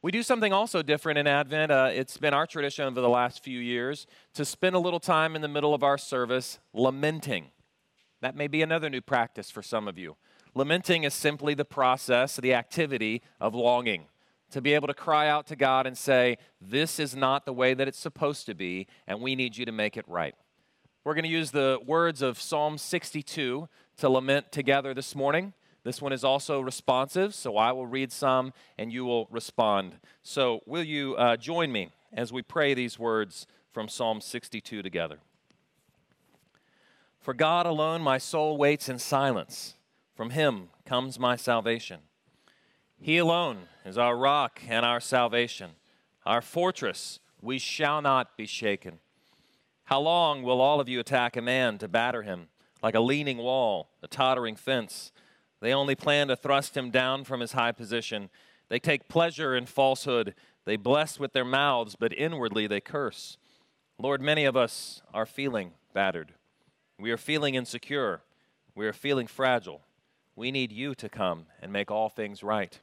We do something also different in Advent. Uh, it's been our tradition over the last few years to spend a little time in the middle of our service lamenting. That may be another new practice for some of you. Lamenting is simply the process, the activity of longing. To be able to cry out to God and say, This is not the way that it's supposed to be, and we need you to make it right. We're going to use the words of Psalm 62 to lament together this morning. This one is also responsive, so I will read some and you will respond. So, will you uh, join me as we pray these words from Psalm 62 together? For God alone my soul waits in silence. From him comes my salvation. He alone is our rock and our salvation, our fortress. We shall not be shaken. How long will all of you attack a man to batter him, like a leaning wall, a tottering fence? They only plan to thrust him down from his high position. They take pleasure in falsehood. They bless with their mouths, but inwardly they curse. Lord, many of us are feeling battered. We are feeling insecure. We are feeling fragile. We need you to come and make all things right.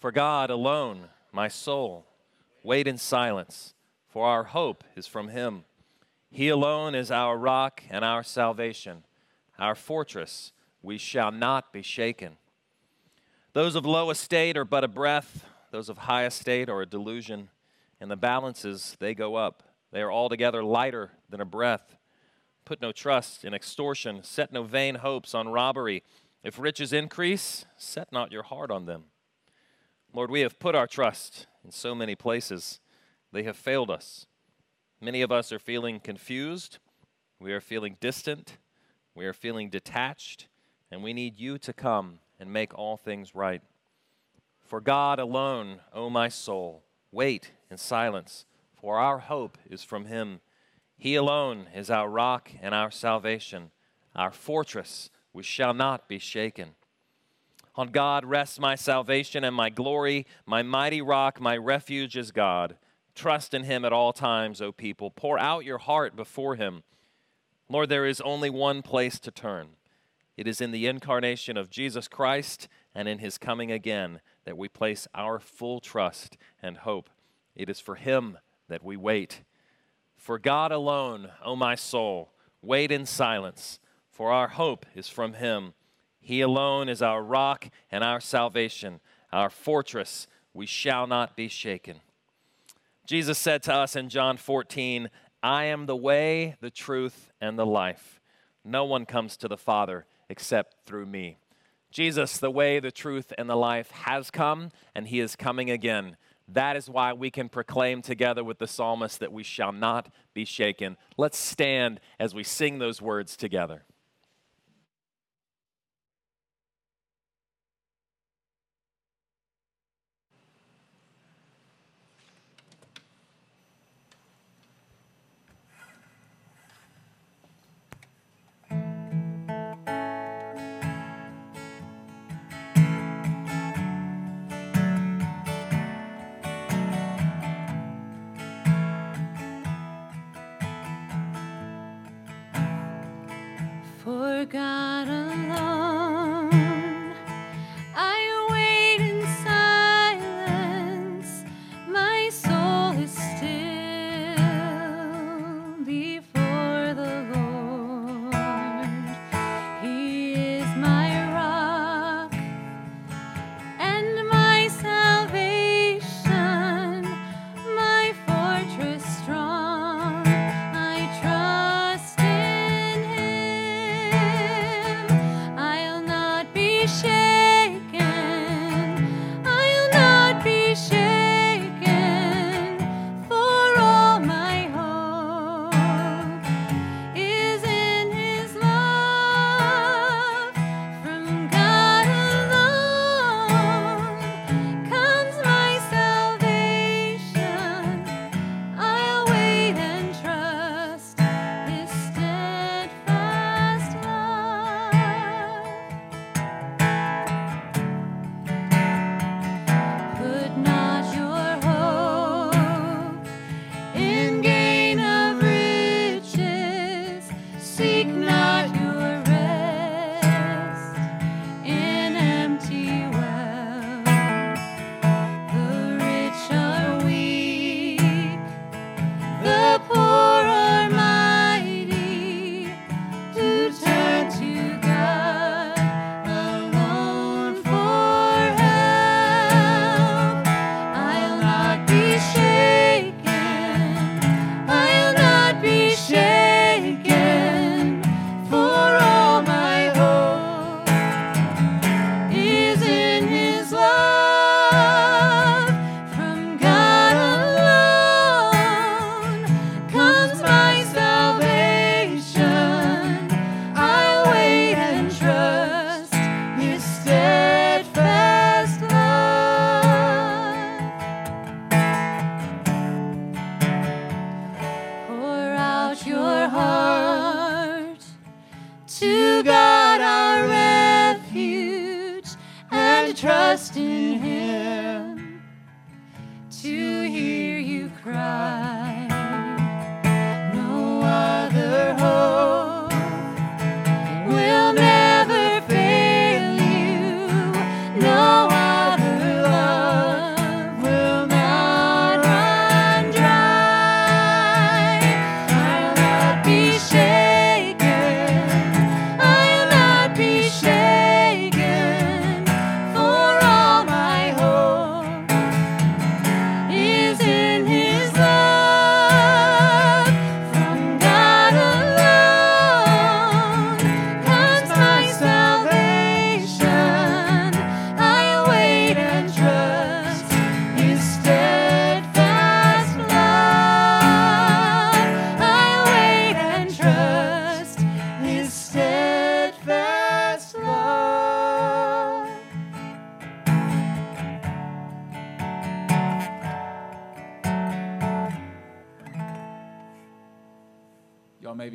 For God alone, my soul, wait in silence, for our hope is from him. He alone is our rock and our salvation, our fortress. We shall not be shaken. Those of low estate are but a breath, those of high estate are a delusion. And the balances, they go up. They are altogether lighter than a breath. Put no trust in extortion, set no vain hopes on robbery. If riches increase, set not your heart on them. Lord, we have put our trust in so many places, they have failed us. Many of us are feeling confused, we are feeling distant, we are feeling detached, and we need you to come and make all things right. For God alone, O my soul, wait in silence, for our hope is from him. He alone is our rock and our salvation, our fortress, we shall not be shaken. On God rests my salvation and my glory, my mighty rock, my refuge is God. Trust in him at all times, O people. Pour out your heart before him. Lord, there is only one place to turn. It is in the incarnation of Jesus Christ and in his coming again that we place our full trust and hope. It is for him that we wait. For God alone, O my soul, wait in silence, for our hope is from him. He alone is our rock and our salvation, our fortress. We shall not be shaken. Jesus said to us in John 14, I am the way, the truth, and the life. No one comes to the Father except through me. Jesus, the way, the truth, and the life, has come, and he is coming again. That is why we can proclaim together with the psalmist that we shall not be shaken. Let's stand as we sing those words together. God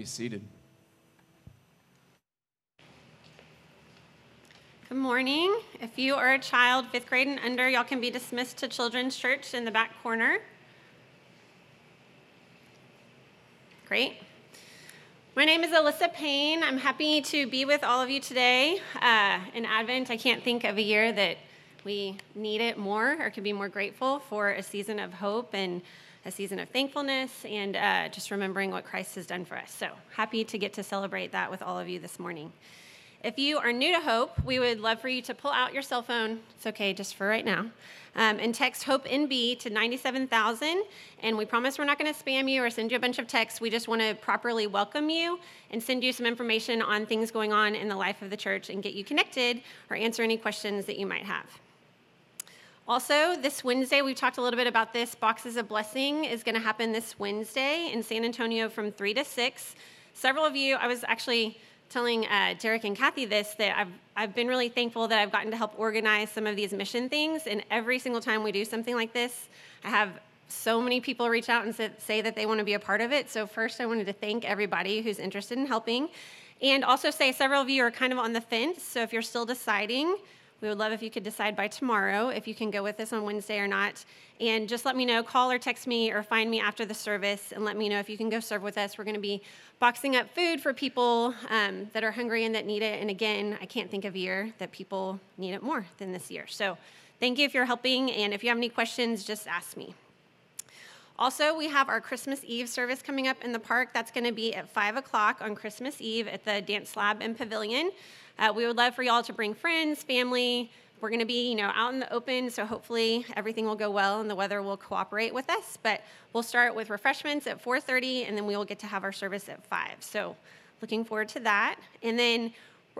be seated. Good morning. If you are a child, fifth grade and under, y'all can be dismissed to Children's Church in the back corner. Great. My name is Alyssa Payne. I'm happy to be with all of you today. Uh, in Advent, I can't think of a year that we need it more or could be more grateful for a season of hope and a season of thankfulness and uh, just remembering what Christ has done for us. So happy to get to celebrate that with all of you this morning. If you are new to Hope, we would love for you to pull out your cell phone. It's okay, just for right now. Um, and text Hope NB to 97,000. And we promise we're not going to spam you or send you a bunch of texts. We just want to properly welcome you and send you some information on things going on in the life of the church and get you connected or answer any questions that you might have. Also, this Wednesday, we've talked a little bit about this. Boxes of Blessing is going to happen this Wednesday in San Antonio from 3 to 6. Several of you, I was actually telling uh, Derek and Kathy this that I've, I've been really thankful that I've gotten to help organize some of these mission things. And every single time we do something like this, I have so many people reach out and say, say that they want to be a part of it. So, first, I wanted to thank everybody who's interested in helping. And also say several of you are kind of on the fence. So, if you're still deciding, we would love if you could decide by tomorrow if you can go with us on Wednesday or not. And just let me know, call or text me or find me after the service and let me know if you can go serve with us. We're going to be boxing up food for people um, that are hungry and that need it. And again, I can't think of a year that people need it more than this year. So thank you if you're helping. And if you have any questions, just ask me. Also, we have our Christmas Eve service coming up in the park. That's going to be at 5 o'clock on Christmas Eve at the Dance Slab and Pavilion. Uh, we would love for y'all to bring friends, family. We're going to be, you know, out in the open, so hopefully everything will go well and the weather will cooperate with us. But we'll start with refreshments at 4:30, and then we will get to have our service at 5. So, looking forward to that. And then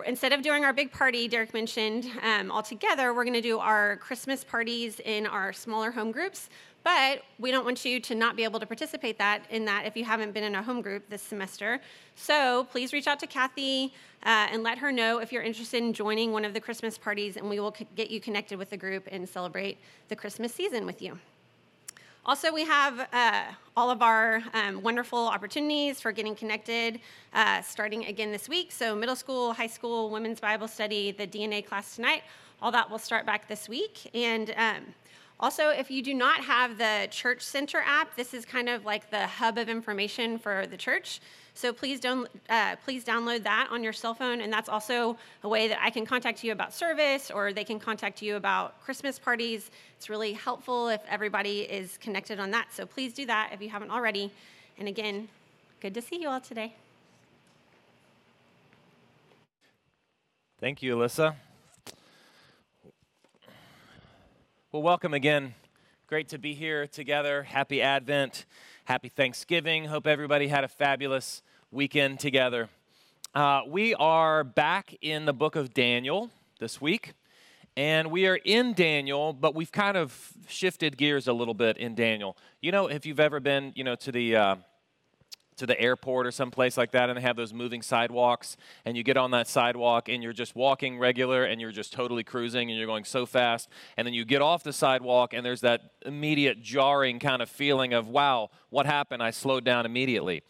instead of doing our big party, Derek mentioned, um, all together, we're going to do our Christmas parties in our smaller home groups. But we don't want you to not be able to participate that in that if you haven't been in a home group this semester. So please reach out to Kathy uh, and let her know if you're interested in joining one of the Christmas parties, and we will c- get you connected with the group and celebrate the Christmas season with you. Also, we have uh, all of our um, wonderful opportunities for getting connected uh, starting again this week. So, middle school, high school, women's Bible study, the DNA class tonight, all that will start back this week. And um, also, if you do not have the Church Center app, this is kind of like the hub of information for the church. So please don't uh, please download that on your cell phone, and that's also a way that I can contact you about service, or they can contact you about Christmas parties. It's really helpful if everybody is connected on that. So please do that if you haven't already. And again, good to see you all today. Thank you, Alyssa. Well, welcome again. Great to be here together. Happy Advent. Happy Thanksgiving. Hope everybody had a fabulous weekend together. Uh, we are back in the book of Daniel this week, and we are in Daniel, but we've kind of shifted gears a little bit in Daniel. You know, if you've ever been, you know, to the uh, to the airport or someplace like that and they have those moving sidewalks and you get on that sidewalk and you're just walking regular and you're just totally cruising and you're going so fast and then you get off the sidewalk and there's that immediate jarring kind of feeling of wow what happened? I slowed down immediately.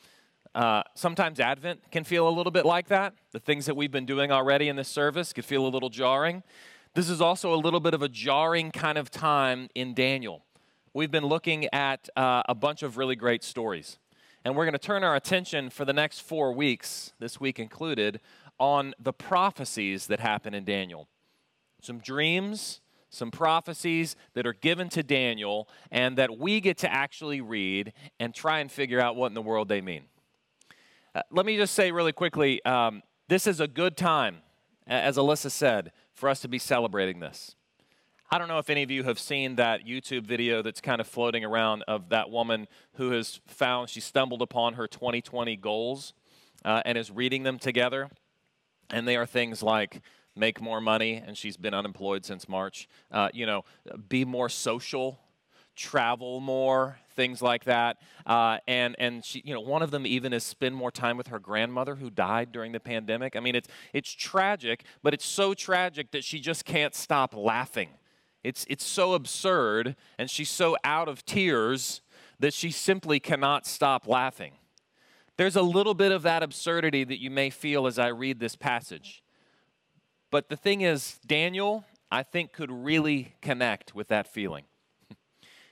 Uh, sometimes advent can feel a little bit like that. The things that we've been doing already in this service could feel a little jarring. This is also a little bit of a jarring kind of time in daniel. We've been looking at uh, a bunch of really great stories. And we're going to turn our attention for the next four weeks, this week included, on the prophecies that happen in Daniel. Some dreams, some prophecies that are given to Daniel, and that we get to actually read and try and figure out what in the world they mean. Uh, let me just say really quickly um, this is a good time, as Alyssa said, for us to be celebrating this. I don't know if any of you have seen that YouTube video that's kind of floating around of that woman who has found she stumbled upon her 2020 goals uh, and is reading them together. And they are things like make more money, and she's been unemployed since March. Uh, you know, be more social, travel more, things like that. Uh, and and she, you know, one of them even is spend more time with her grandmother who died during the pandemic. I mean, it's it's tragic, but it's so tragic that she just can't stop laughing. It's it's so absurd, and she's so out of tears that she simply cannot stop laughing. There's a little bit of that absurdity that you may feel as I read this passage. But the thing is, Daniel, I think, could really connect with that feeling.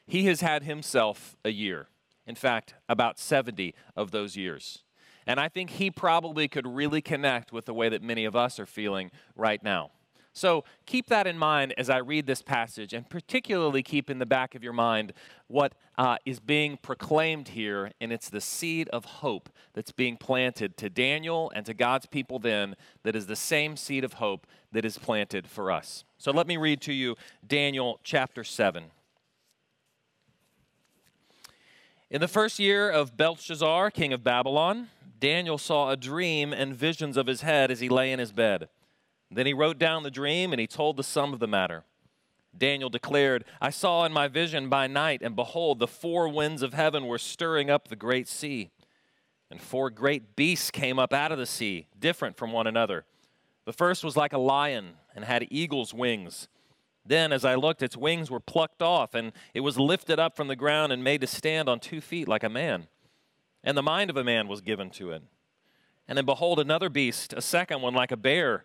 he has had himself a year. In fact, about 70 of those years. And I think he probably could really connect with the way that many of us are feeling right now. So keep that in mind as I read this passage, and particularly keep in the back of your mind what uh, is being proclaimed here, and it's the seed of hope that's being planted to Daniel and to God's people then, that is the same seed of hope that is planted for us. So let me read to you Daniel chapter 7. In the first year of Belshazzar, king of Babylon, Daniel saw a dream and visions of his head as he lay in his bed. Then he wrote down the dream and he told the sum of the matter. Daniel declared, I saw in my vision by night, and behold, the four winds of heaven were stirring up the great sea. And four great beasts came up out of the sea, different from one another. The first was like a lion and had eagle's wings. Then, as I looked, its wings were plucked off, and it was lifted up from the ground and made to stand on two feet like a man. And the mind of a man was given to it. And then, behold, another beast, a second one like a bear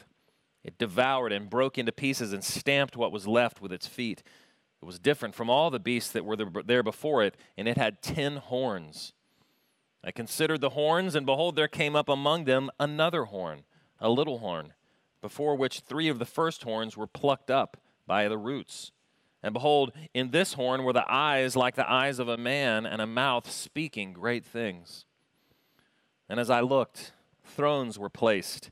it devoured and broke into pieces and stamped what was left with its feet. It was different from all the beasts that were there before it, and it had ten horns. I considered the horns, and behold, there came up among them another horn, a little horn, before which three of the first horns were plucked up by the roots. And behold, in this horn were the eyes like the eyes of a man, and a mouth speaking great things. And as I looked, thrones were placed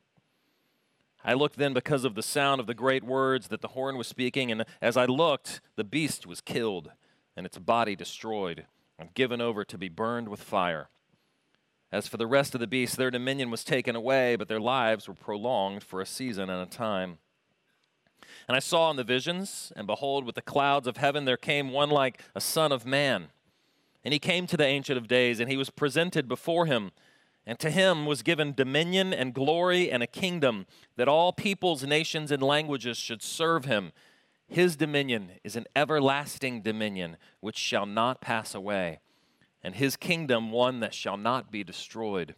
I looked then because of the sound of the great words that the horn was speaking, and as I looked, the beast was killed, and its body destroyed, and given over to be burned with fire. As for the rest of the beasts, their dominion was taken away, but their lives were prolonged for a season and a time. And I saw in the visions, and behold, with the clouds of heaven there came one like a son of man. And he came to the Ancient of Days, and he was presented before him. And to him was given dominion and glory and a kingdom that all peoples, nations, and languages should serve him. His dominion is an everlasting dominion which shall not pass away, and his kingdom one that shall not be destroyed.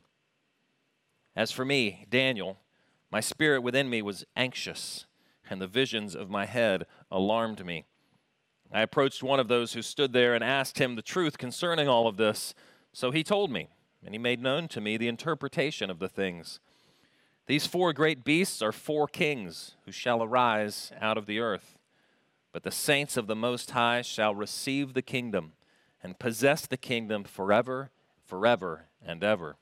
As for me, Daniel, my spirit within me was anxious, and the visions of my head alarmed me. I approached one of those who stood there and asked him the truth concerning all of this. So he told me and he made known to me the interpretation of the things. These four great beasts are four kings who shall arise out of the earth. But the saints of the Most High shall receive the kingdom and possess the kingdom forever, forever, and ever.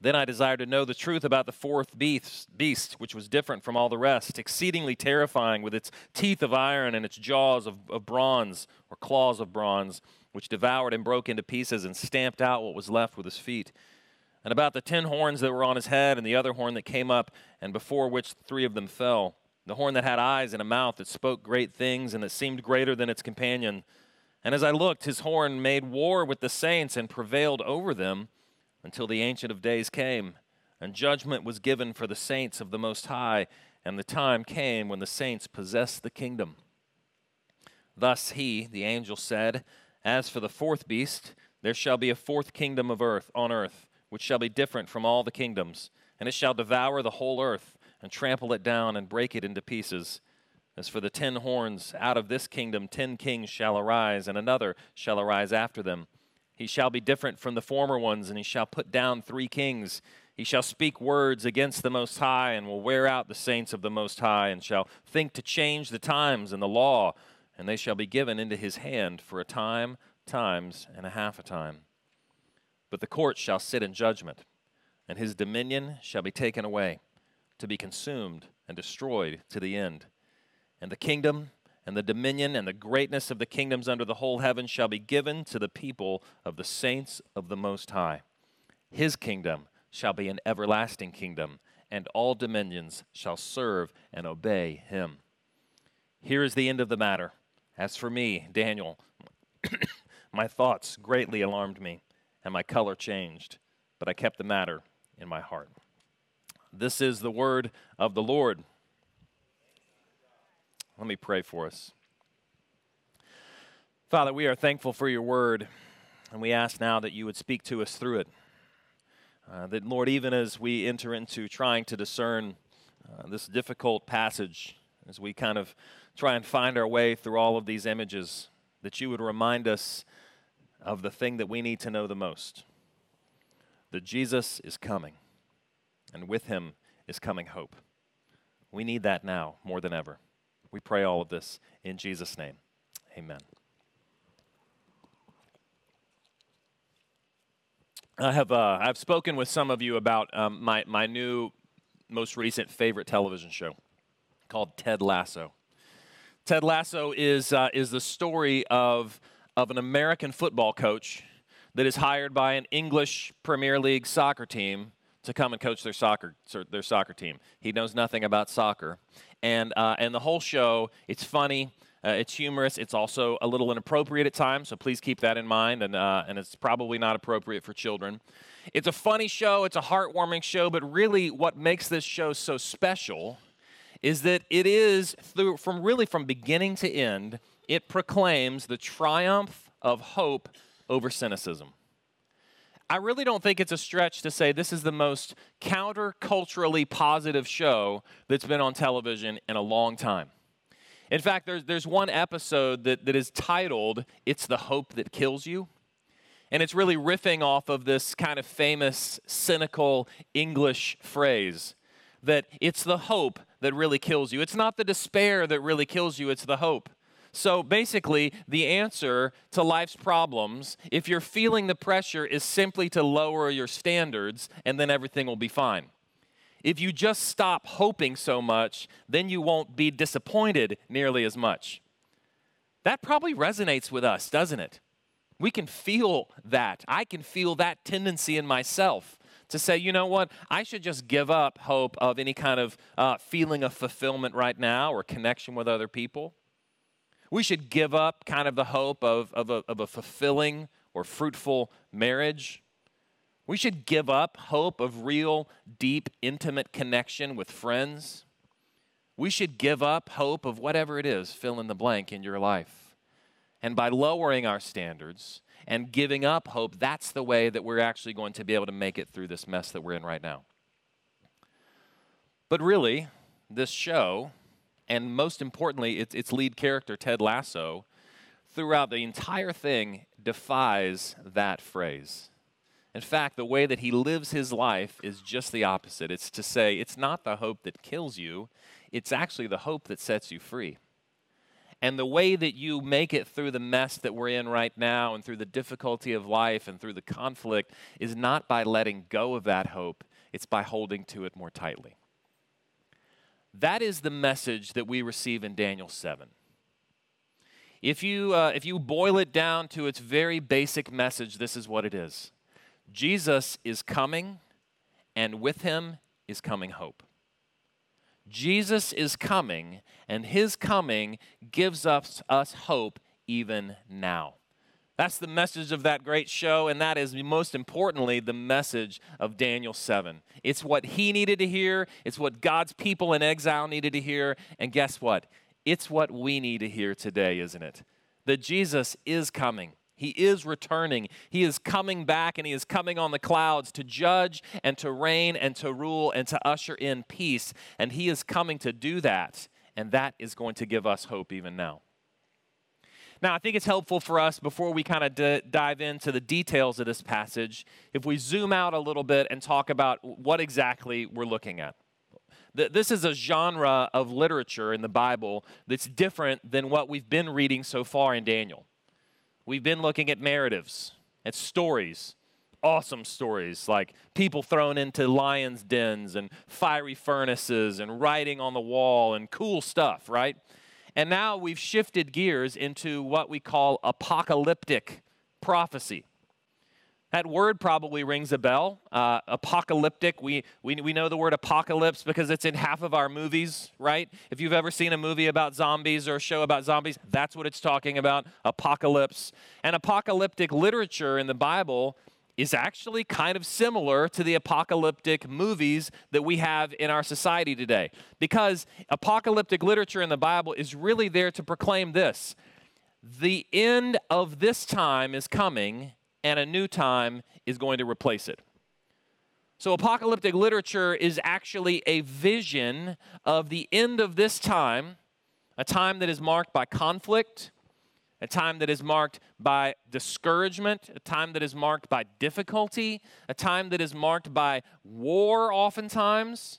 Then I desired to know the truth about the fourth beast, which was different from all the rest, exceedingly terrifying, with its teeth of iron and its jaws of, of bronze, or claws of bronze, which devoured and broke into pieces and stamped out what was left with his feet. And about the ten horns that were on his head, and the other horn that came up, and before which three of them fell. The horn that had eyes and a mouth that spoke great things, and that seemed greater than its companion. And as I looked, his horn made war with the saints and prevailed over them until the Ancient of Days came, and judgment was given for the saints of the Most High, and the time came when the saints possessed the kingdom. Thus he, the angel, said, As for the fourth beast, there shall be a fourth kingdom of earth on earth, which shall be different from all the kingdoms, and it shall devour the whole earth, and trample it down, and break it into pieces. As for the ten horns, out of this kingdom ten kings shall arise, and another shall arise after them he shall be different from the former ones, and he shall put down three kings. He shall speak words against the Most High, and will wear out the saints of the Most High, and shall think to change the times and the law, and they shall be given into his hand for a time, times, and a half a time. But the court shall sit in judgment, and his dominion shall be taken away, to be consumed and destroyed to the end. And the kingdom and the dominion and the greatness of the kingdoms under the whole heaven shall be given to the people of the saints of the Most High. His kingdom shall be an everlasting kingdom, and all dominions shall serve and obey him. Here is the end of the matter. As for me, Daniel, my thoughts greatly alarmed me, and my color changed, but I kept the matter in my heart. This is the word of the Lord. Let me pray for us. Father, we are thankful for your word, and we ask now that you would speak to us through it. Uh, that, Lord, even as we enter into trying to discern uh, this difficult passage, as we kind of try and find our way through all of these images, that you would remind us of the thing that we need to know the most that Jesus is coming, and with him is coming hope. We need that now more than ever. We pray all of this in Jesus' name. Amen. I have uh, I've spoken with some of you about um, my my new most recent favorite television show called Ted Lasso. Ted Lasso is uh, is the story of of an American football coach that is hired by an English Premier League soccer team to come and coach their soccer their soccer team. He knows nothing about soccer, and uh, and the whole show it's funny. Uh, it's humorous. It's also a little inappropriate at times, so please keep that in mind. And uh, and it's probably not appropriate for children. It's a funny show. It's a heartwarming show. But really, what makes this show so special is that it is through from really from beginning to end. It proclaims the triumph of hope over cynicism. I really don't think it's a stretch to say this is the most counterculturally positive show that's been on television in a long time. In fact, there's, there's one episode that, that is titled, It's the Hope That Kills You. And it's really riffing off of this kind of famous, cynical English phrase that it's the hope that really kills you. It's not the despair that really kills you, it's the hope. So basically, the answer to life's problems, if you're feeling the pressure, is simply to lower your standards and then everything will be fine. If you just stop hoping so much, then you won't be disappointed nearly as much. That probably resonates with us, doesn't it? We can feel that. I can feel that tendency in myself to say, you know what, I should just give up hope of any kind of uh, feeling of fulfillment right now or connection with other people. We should give up kind of the hope of, of, a, of a fulfilling or fruitful marriage. We should give up hope of real, deep, intimate connection with friends. We should give up hope of whatever it is, fill in the blank in your life. And by lowering our standards and giving up hope, that's the way that we're actually going to be able to make it through this mess that we're in right now. But really, this show and most importantly, its, its lead character, Ted Lasso, throughout the entire thing defies that phrase. In fact, the way that he lives his life is just the opposite. It's to say, it's not the hope that kills you, it's actually the hope that sets you free. And the way that you make it through the mess that we're in right now and through the difficulty of life and through the conflict is not by letting go of that hope, it's by holding to it more tightly. That is the message that we receive in Daniel 7. If you, uh, if you boil it down to its very basic message, this is what it is Jesus is coming, and with him is coming hope. Jesus is coming, and his coming gives us, us hope even now. That's the message of that great show, and that is most importantly the message of Daniel 7. It's what he needed to hear, it's what God's people in exile needed to hear, and guess what? It's what we need to hear today, isn't it? That Jesus is coming. He is returning. He is coming back and he is coming on the clouds to judge and to reign and to rule and to usher in peace. And he is coming to do that. And that is going to give us hope even now. Now, I think it's helpful for us before we kind of d- dive into the details of this passage if we zoom out a little bit and talk about what exactly we're looking at. This is a genre of literature in the Bible that's different than what we've been reading so far in Daniel. We've been looking at narratives, at stories, awesome stories like people thrown into lions' dens and fiery furnaces and writing on the wall and cool stuff, right? And now we've shifted gears into what we call apocalyptic prophecy. That word probably rings a bell. Uh, apocalyptic, we, we, we know the word apocalypse because it's in half of our movies, right? If you've ever seen a movie about zombies or a show about zombies, that's what it's talking about apocalypse. And apocalyptic literature in the Bible is actually kind of similar to the apocalyptic movies that we have in our society today. Because apocalyptic literature in the Bible is really there to proclaim this the end of this time is coming and a new time is going to replace it. So, apocalyptic literature is actually a vision of the end of this time, a time that is marked by conflict, a time that is marked by discouragement, a time that is marked by difficulty, a time that is marked by war, oftentimes.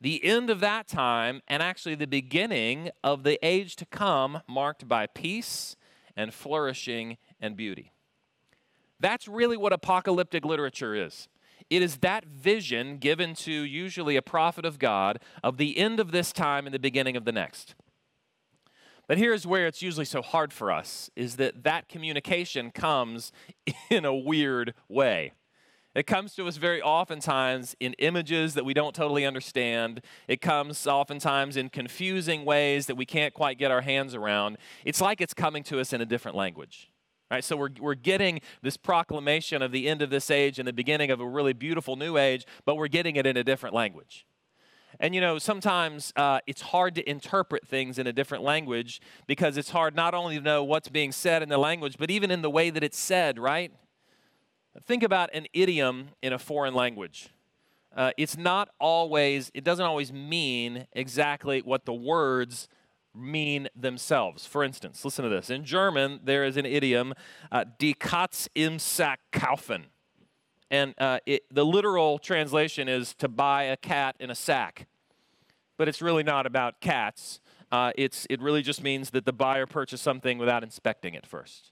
The end of that time, and actually the beginning of the age to come, marked by peace and flourishing and beauty. That's really what apocalyptic literature is. It is that vision given to usually a prophet of God of the end of this time and the beginning of the next. But here's where it's usually so hard for us is that that communication comes in a weird way. It comes to us very oftentimes in images that we don't totally understand. It comes oftentimes in confusing ways that we can't quite get our hands around. It's like it's coming to us in a different language. Right, so we're, we're getting this proclamation of the end of this age and the beginning of a really beautiful new age, but we're getting it in a different language. And you know, sometimes uh, it's hard to interpret things in a different language because it's hard not only to know what's being said in the language, but even in the way that it's said, right? Think about an idiom in a foreign language. Uh, it's not always, it doesn't always mean exactly what the words mean themselves. For instance, listen to this. In German, there is an idiom, uh, die Katz im Sack kaufen. And uh, it, the literal translation is to buy a cat in a sack. But it's really not about cats. Uh, it's, it really just means that the buyer purchased something without inspecting it first.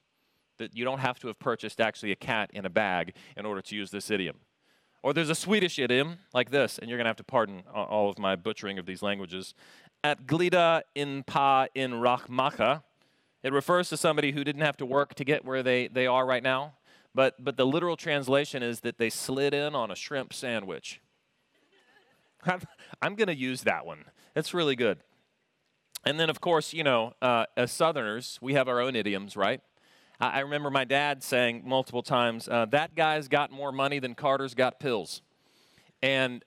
That you don't have to have purchased actually a cat in a bag in order to use this idiom. Or there's a Swedish idiom like this, and you're going to have to pardon all of my butchering of these languages at glida in pa in rachmacha. It refers to somebody who didn't have to work to get where they, they are right now. But, but the literal translation is that they slid in on a shrimp sandwich. I'm, I'm going to use that one. It's really good. And then, of course, you know, uh, as Southerners, we have our own idioms, right? I, I remember my dad saying multiple times, uh, that guy's got more money than Carter's got pills. And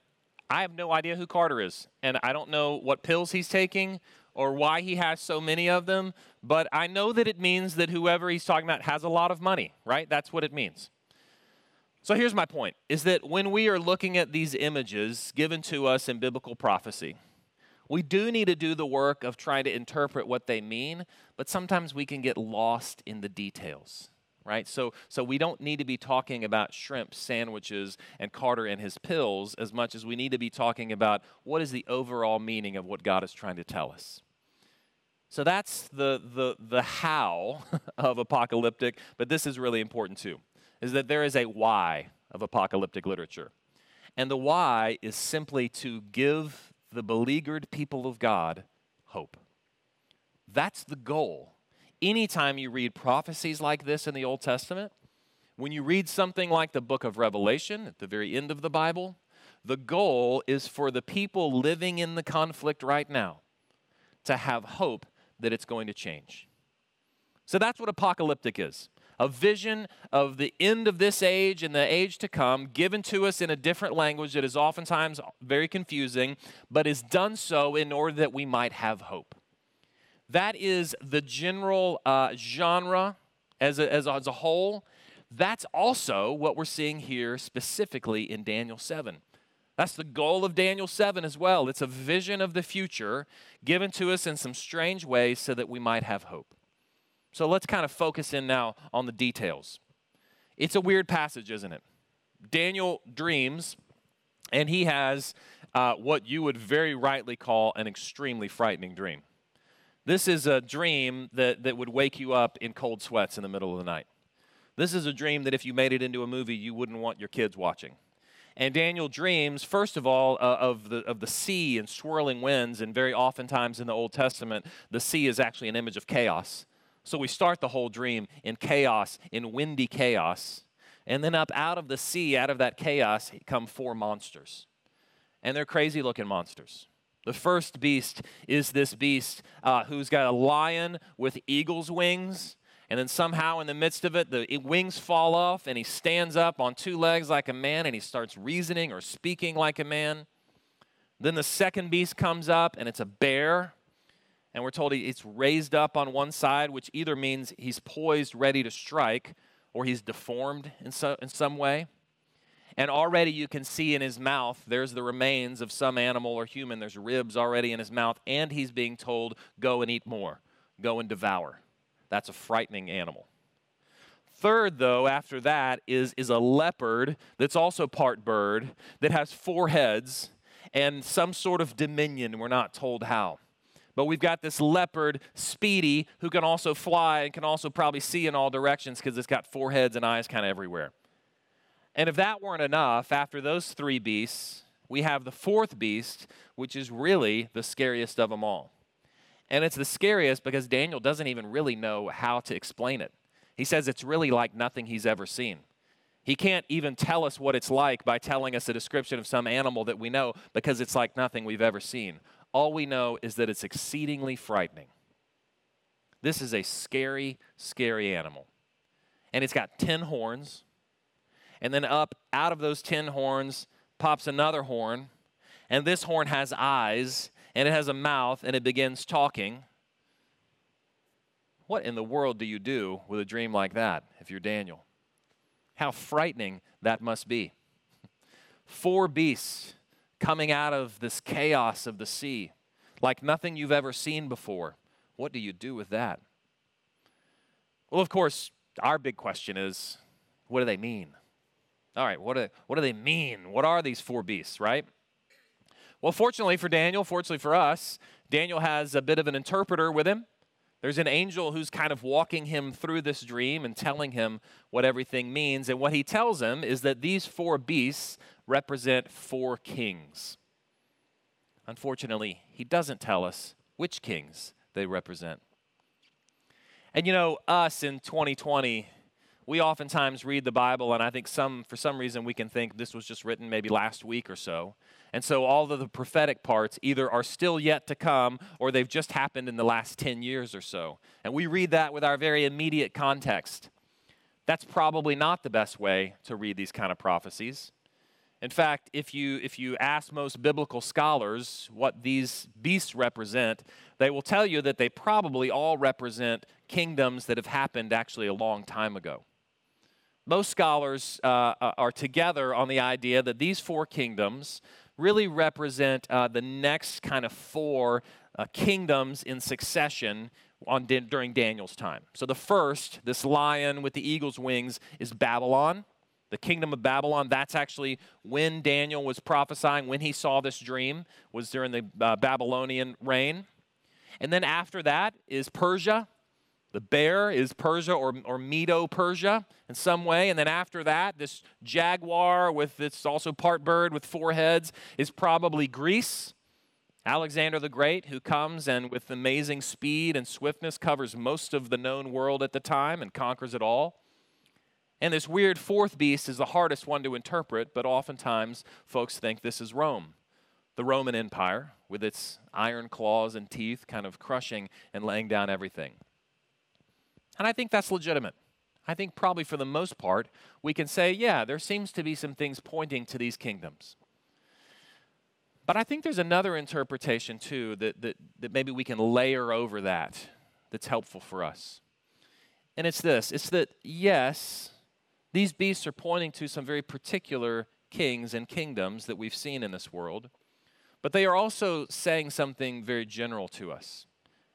I have no idea who Carter is, and I don't know what pills he's taking or why he has so many of them, but I know that it means that whoever he's talking about has a lot of money, right? That's what it means. So here's my point is that when we are looking at these images given to us in biblical prophecy, we do need to do the work of trying to interpret what they mean, but sometimes we can get lost in the details right? So, so we don't need to be talking about shrimp sandwiches and Carter and his pills as much as we need to be talking about what is the overall meaning of what God is trying to tell us. So that's the, the, the how of apocalyptic, but this is really important too, is that there is a why of apocalyptic literature. And the why is simply to give the beleaguered people of God hope. That's the goal. Anytime you read prophecies like this in the Old Testament, when you read something like the book of Revelation at the very end of the Bible, the goal is for the people living in the conflict right now to have hope that it's going to change. So that's what apocalyptic is a vision of the end of this age and the age to come, given to us in a different language that is oftentimes very confusing, but is done so in order that we might have hope. That is the general uh, genre as a, as, a, as a whole. That's also what we're seeing here specifically in Daniel 7. That's the goal of Daniel 7 as well. It's a vision of the future given to us in some strange ways so that we might have hope. So let's kind of focus in now on the details. It's a weird passage, isn't it? Daniel dreams, and he has uh, what you would very rightly call an extremely frightening dream. This is a dream that, that would wake you up in cold sweats in the middle of the night. This is a dream that if you made it into a movie, you wouldn't want your kids watching. And Daniel dreams, first of all, uh, of, the, of the sea and swirling winds. And very oftentimes in the Old Testament, the sea is actually an image of chaos. So we start the whole dream in chaos, in windy chaos. And then up out of the sea, out of that chaos, come four monsters. And they're crazy looking monsters. The first beast is this beast uh, who's got a lion with eagle's wings and then somehow, in the midst of it, the wings fall off, and he stands up on two legs like a man, and he starts reasoning or speaking like a man. Then the second beast comes up, and it's a bear. And we're told it's raised up on one side, which either means he's poised, ready to strike, or he's deformed in, so, in some way. And already you can see in his mouth, there's the remains of some animal or human. There's ribs already in his mouth, and he's being told, Go and eat more, go and devour. That's a frightening animal. Third, though, after that is, is a leopard that's also part bird that has four heads and some sort of dominion. We're not told how. But we've got this leopard, Speedy, who can also fly and can also probably see in all directions because it's got four heads and eyes kind of everywhere. And if that weren't enough, after those three beasts, we have the fourth beast, which is really the scariest of them all. And it's the scariest because Daniel doesn't even really know how to explain it. He says it's really like nothing he's ever seen. He can't even tell us what it's like by telling us a description of some animal that we know because it's like nothing we've ever seen. All we know is that it's exceedingly frightening. This is a scary, scary animal. And it's got 10 horns. And then up out of those 10 horns pops another horn. And this horn has eyes and it has a mouth and it begins talking. What in the world do you do with a dream like that if you're Daniel? How frightening that must be. Four beasts coming out of this chaos of the sea, like nothing you've ever seen before. What do you do with that? Well, of course, our big question is what do they mean? All right, what do, what do they mean? What are these four beasts, right? Well, fortunately for Daniel, fortunately for us, Daniel has a bit of an interpreter with him. There's an angel who's kind of walking him through this dream and telling him what everything means. And what he tells him is that these four beasts represent four kings. Unfortunately, he doesn't tell us which kings they represent. And you know, us in 2020, we oftentimes read the Bible, and I think some, for some reason, we can think this was just written maybe last week or so. And so all of the prophetic parts either are still yet to come or they've just happened in the last 10 years or so. And we read that with our very immediate context. That's probably not the best way to read these kind of prophecies. In fact, if you, if you ask most biblical scholars what these beasts represent, they will tell you that they probably all represent kingdoms that have happened actually a long time ago. Most scholars uh, are together on the idea that these four kingdoms really represent uh, the next kind of four uh, kingdoms in succession on, during Daniel's time. So the first, this lion with the eagle's wings, is Babylon. The kingdom of Babylon, that's actually when Daniel was prophesying, when he saw this dream, was during the uh, Babylonian reign. And then after that is Persia. The bear is Persia or, or Medo Persia in some way. And then after that, this jaguar with its also part bird with four heads is probably Greece. Alexander the Great, who comes and with amazing speed and swiftness covers most of the known world at the time and conquers it all. And this weird fourth beast is the hardest one to interpret, but oftentimes folks think this is Rome, the Roman Empire, with its iron claws and teeth kind of crushing and laying down everything. And I think that's legitimate. I think probably for the most part, we can say, yeah, there seems to be some things pointing to these kingdoms. But I think there's another interpretation too that, that, that maybe we can layer over that that's helpful for us. And it's this it's that, yes, these beasts are pointing to some very particular kings and kingdoms that we've seen in this world, but they are also saying something very general to us.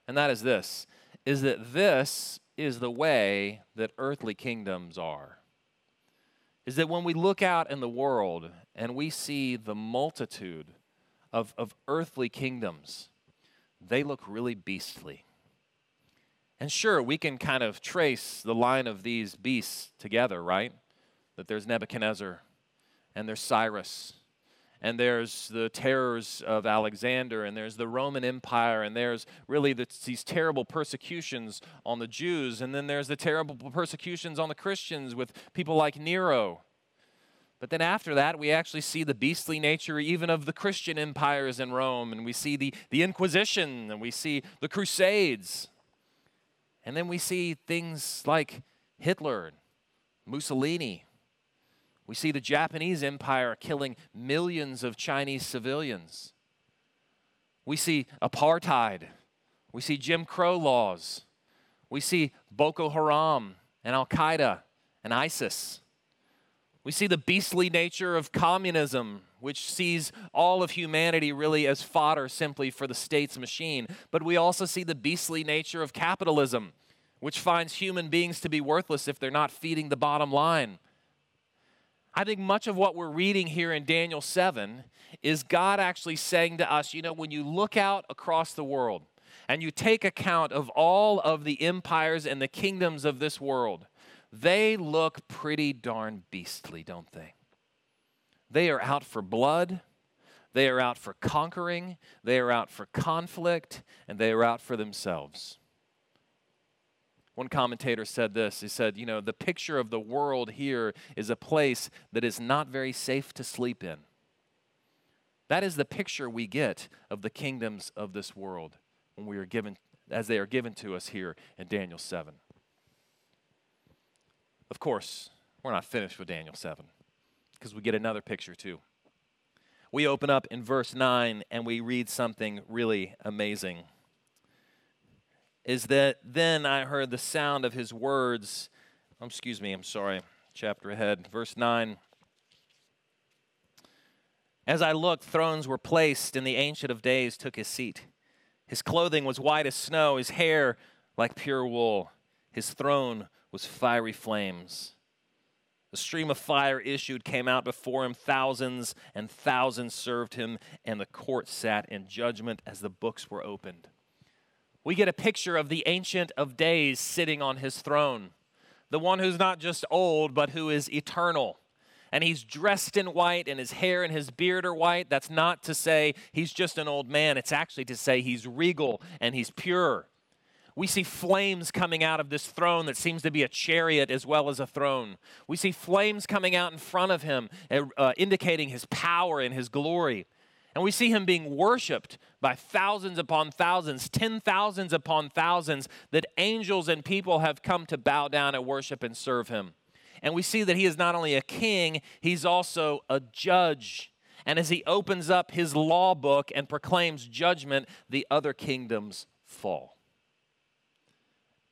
And that is this is that this is the way that earthly kingdoms are. Is that when we look out in the world and we see the multitude of, of earthly kingdoms, they look really beastly. And sure, we can kind of trace the line of these beasts together, right? That there's Nebuchadnezzar and there's Cyrus and there's the terrors of Alexander, and there's the Roman Empire, and there's really the, these terrible persecutions on the Jews, and then there's the terrible persecutions on the Christians with people like Nero. But then after that, we actually see the beastly nature even of the Christian empires in Rome, and we see the, the Inquisition, and we see the Crusades. And then we see things like Hitler, Mussolini. We see the Japanese empire killing millions of Chinese civilians. We see apartheid. We see Jim Crow laws. We see Boko Haram and Al Qaeda and ISIS. We see the beastly nature of communism, which sees all of humanity really as fodder simply for the state's machine. But we also see the beastly nature of capitalism, which finds human beings to be worthless if they're not feeding the bottom line. I think much of what we're reading here in Daniel 7 is God actually saying to us, you know, when you look out across the world and you take account of all of the empires and the kingdoms of this world, they look pretty darn beastly, don't they? They are out for blood. They are out for conquering. They are out for conflict. And they are out for themselves. One commentator said this. He said, You know, the picture of the world here is a place that is not very safe to sleep in. That is the picture we get of the kingdoms of this world when we are given, as they are given to us here in Daniel 7. Of course, we're not finished with Daniel 7 because we get another picture too. We open up in verse 9 and we read something really amazing. Is that then I heard the sound of his words. Oh, excuse me, I'm sorry. Chapter ahead. Verse 9. As I looked, thrones were placed, and the Ancient of Days took his seat. His clothing was white as snow, his hair like pure wool. His throne was fiery flames. The stream of fire issued, came out before him. Thousands and thousands served him, and the court sat in judgment as the books were opened. We get a picture of the Ancient of Days sitting on his throne, the one who's not just old, but who is eternal. And he's dressed in white, and his hair and his beard are white. That's not to say he's just an old man, it's actually to say he's regal and he's pure. We see flames coming out of this throne that seems to be a chariot as well as a throne. We see flames coming out in front of him, uh, uh, indicating his power and his glory. And we see him being worshiped by thousands upon thousands, ten thousands upon thousands, that angels and people have come to bow down and worship and serve him. And we see that he is not only a king, he's also a judge. And as he opens up his law book and proclaims judgment, the other kingdoms fall.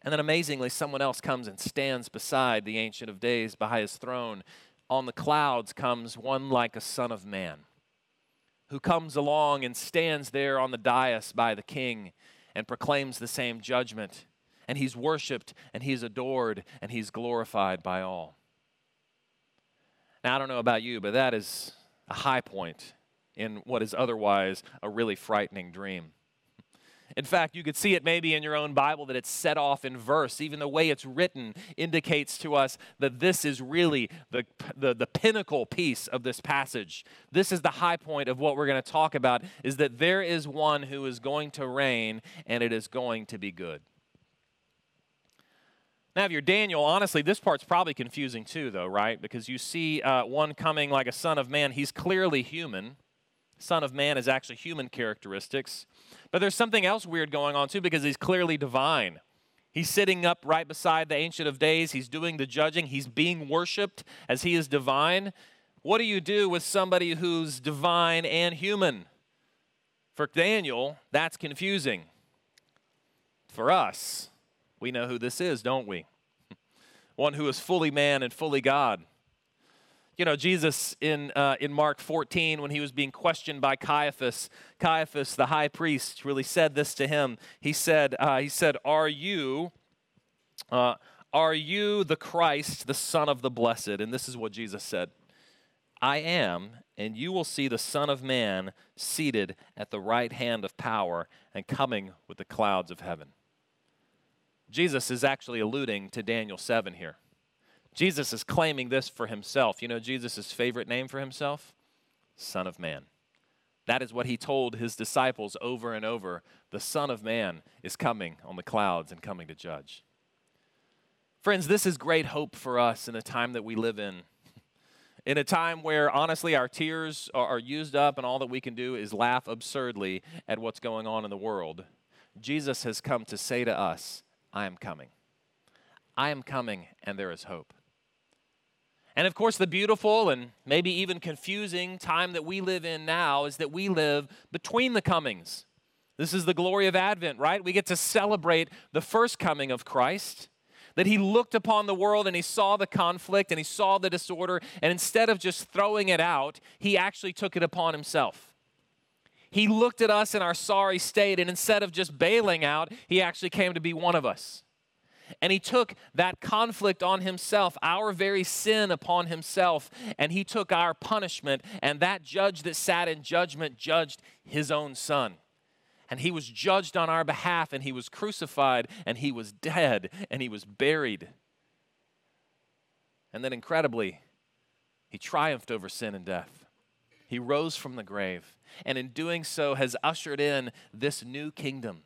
And then amazingly, someone else comes and stands beside the Ancient of Days, by his throne. On the clouds comes one like a son of man, who comes along and stands there on the dais by the king and proclaims the same judgment. And he's worshiped and he's adored and he's glorified by all. Now, I don't know about you, but that is a high point in what is otherwise a really frightening dream. In fact, you could see it maybe in your own Bible that it's set off in verse. Even the way it's written indicates to us that this is really the, the, the pinnacle piece of this passage. This is the high point of what we're going to talk about is that there is one who is going to reign and it is going to be good. Now, if you're Daniel, honestly, this part's probably confusing too, though, right? Because you see uh, one coming like a son of man. He's clearly human. Son of man is actually human characteristics. But there's something else weird going on too because he's clearly divine. He's sitting up right beside the Ancient of Days. He's doing the judging. He's being worshiped as he is divine. What do you do with somebody who's divine and human? For Daniel, that's confusing. For us, we know who this is, don't we? One who is fully man and fully God. You know, Jesus in, uh, in Mark 14, when he was being questioned by Caiaphas, Caiaphas, the high priest, really said this to him. He said, uh, he said Are you, uh, are you the Christ, the Son of the Blessed? And this is what Jesus said I am, and you will see the Son of Man seated at the right hand of power and coming with the clouds of heaven. Jesus is actually alluding to Daniel 7 here. Jesus is claiming this for himself. You know Jesus' favorite name for himself? Son of Man. That is what he told his disciples over and over. The Son of Man is coming on the clouds and coming to judge. Friends, this is great hope for us in the time that we live in. In a time where, honestly, our tears are used up and all that we can do is laugh absurdly at what's going on in the world, Jesus has come to say to us, I am coming. I am coming, and there is hope. And of course, the beautiful and maybe even confusing time that we live in now is that we live between the comings. This is the glory of Advent, right? We get to celebrate the first coming of Christ. That he looked upon the world and he saw the conflict and he saw the disorder, and instead of just throwing it out, he actually took it upon himself. He looked at us in our sorry state, and instead of just bailing out, he actually came to be one of us. And he took that conflict on himself, our very sin upon himself, and he took our punishment. And that judge that sat in judgment judged his own son. And he was judged on our behalf, and he was crucified, and he was dead, and he was buried. And then, incredibly, he triumphed over sin and death. He rose from the grave, and in doing so, has ushered in this new kingdom,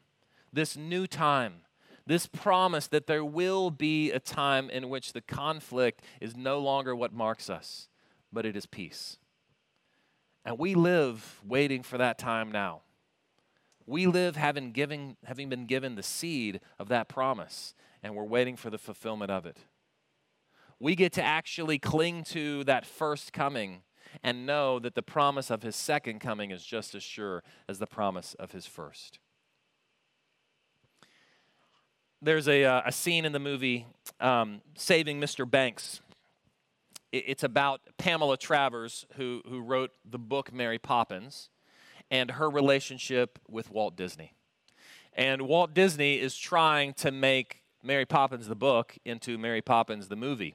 this new time this promise that there will be a time in which the conflict is no longer what marks us, but it is peace. And we live waiting for that time now. We live having, giving, having been given the seed of that promise, and we're waiting for the fulfillment of it. We get to actually cling to that first coming and know that the promise of his second coming is just as sure as the promise of his first there's a, uh, a scene in the movie um, Saving Mr. Banks. It's about Pamela Travers, who, who wrote the book Mary Poppins, and her relationship with Walt Disney. And Walt Disney is trying to make Mary Poppins the book into Mary Poppins the movie.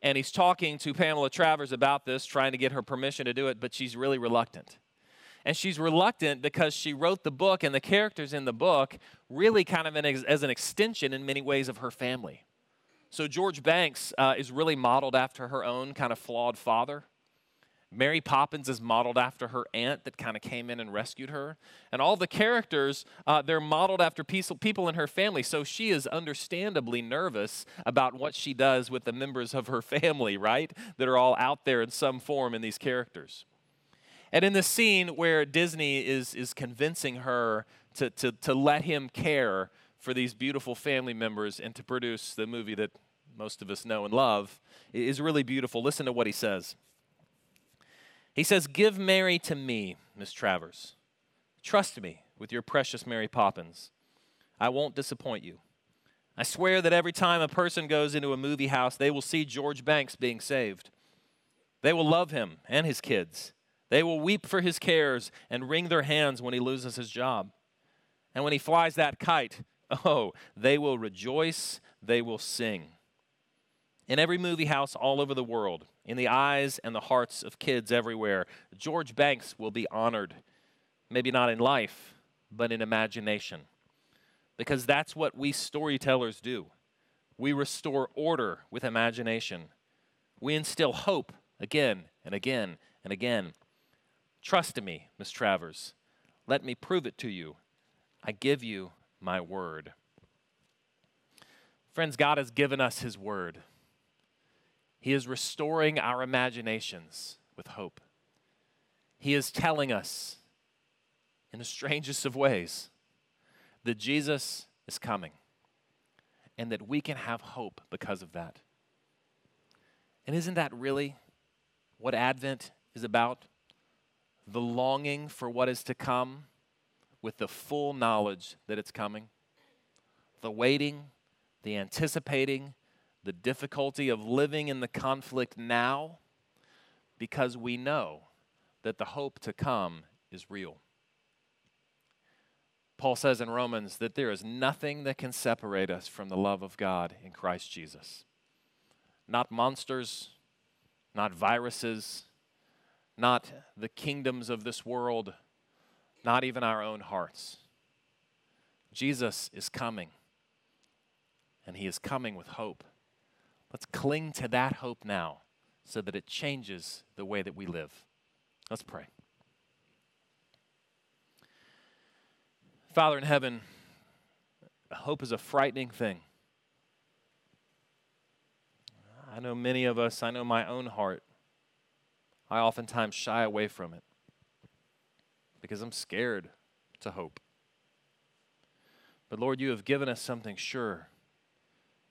And he's talking to Pamela Travers about this, trying to get her permission to do it, but she's really reluctant. And she's reluctant because she wrote the book, and the characters in the book really kind of an ex- as an extension in many ways of her family. So George Banks uh, is really modeled after her own kind of flawed father. Mary Poppins is modeled after her aunt that kind of came in and rescued her. And all the characters, uh, they're modeled after people in her family. So she is understandably nervous about what she does with the members of her family, right? That are all out there in some form in these characters. And in the scene where Disney is, is convincing her to, to, to let him care for these beautiful family members and to produce the movie that most of us know and love is really beautiful. Listen to what he says. He says, Give Mary to me, Miss Travers. Trust me with your precious Mary Poppins. I won't disappoint you. I swear that every time a person goes into a movie house, they will see George Banks being saved. They will love him and his kids. They will weep for his cares and wring their hands when he loses his job. And when he flies that kite, oh, they will rejoice, they will sing. In every movie house all over the world, in the eyes and the hearts of kids everywhere, George Banks will be honored. Maybe not in life, but in imagination. because that's what we storytellers do. We restore order with imagination. We instill hope again and again and again. Trust in me, Miss Travers. Let me prove it to you. I give you my word. Friends, God has given us his word. He is restoring our imaginations with hope. He is telling us in the strangest of ways that Jesus is coming and that we can have hope because of that. And isn't that really what Advent is about? The longing for what is to come with the full knowledge that it's coming, the waiting, the anticipating, the difficulty of living in the conflict now because we know that the hope to come is real. Paul says in Romans that there is nothing that can separate us from the love of God in Christ Jesus. Not monsters, not viruses, not the kingdoms of this world, not even our own hearts. Jesus is coming, and he is coming with hope. Let's cling to that hope now so that it changes the way that we live. Let's pray. Father in heaven, hope is a frightening thing. I know many of us, I know my own heart, I oftentimes shy away from it because I'm scared to hope. But Lord, you have given us something sure.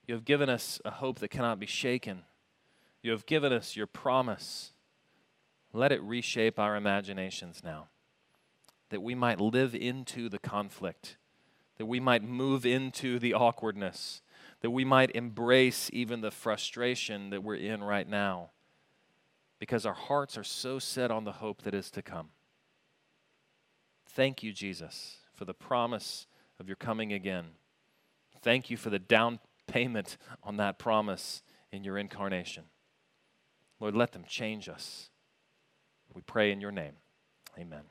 You have given us a hope that cannot be shaken. You have given us your promise. Let it reshape our imaginations now that we might live into the conflict, that we might move into the awkwardness, that we might embrace even the frustration that we're in right now, because our hearts are so set on the hope that is to come. Thank you, Jesus, for the promise of your coming again. Thank you for the down payment on that promise in your incarnation. Lord, let them change us. We pray in your name. Amen.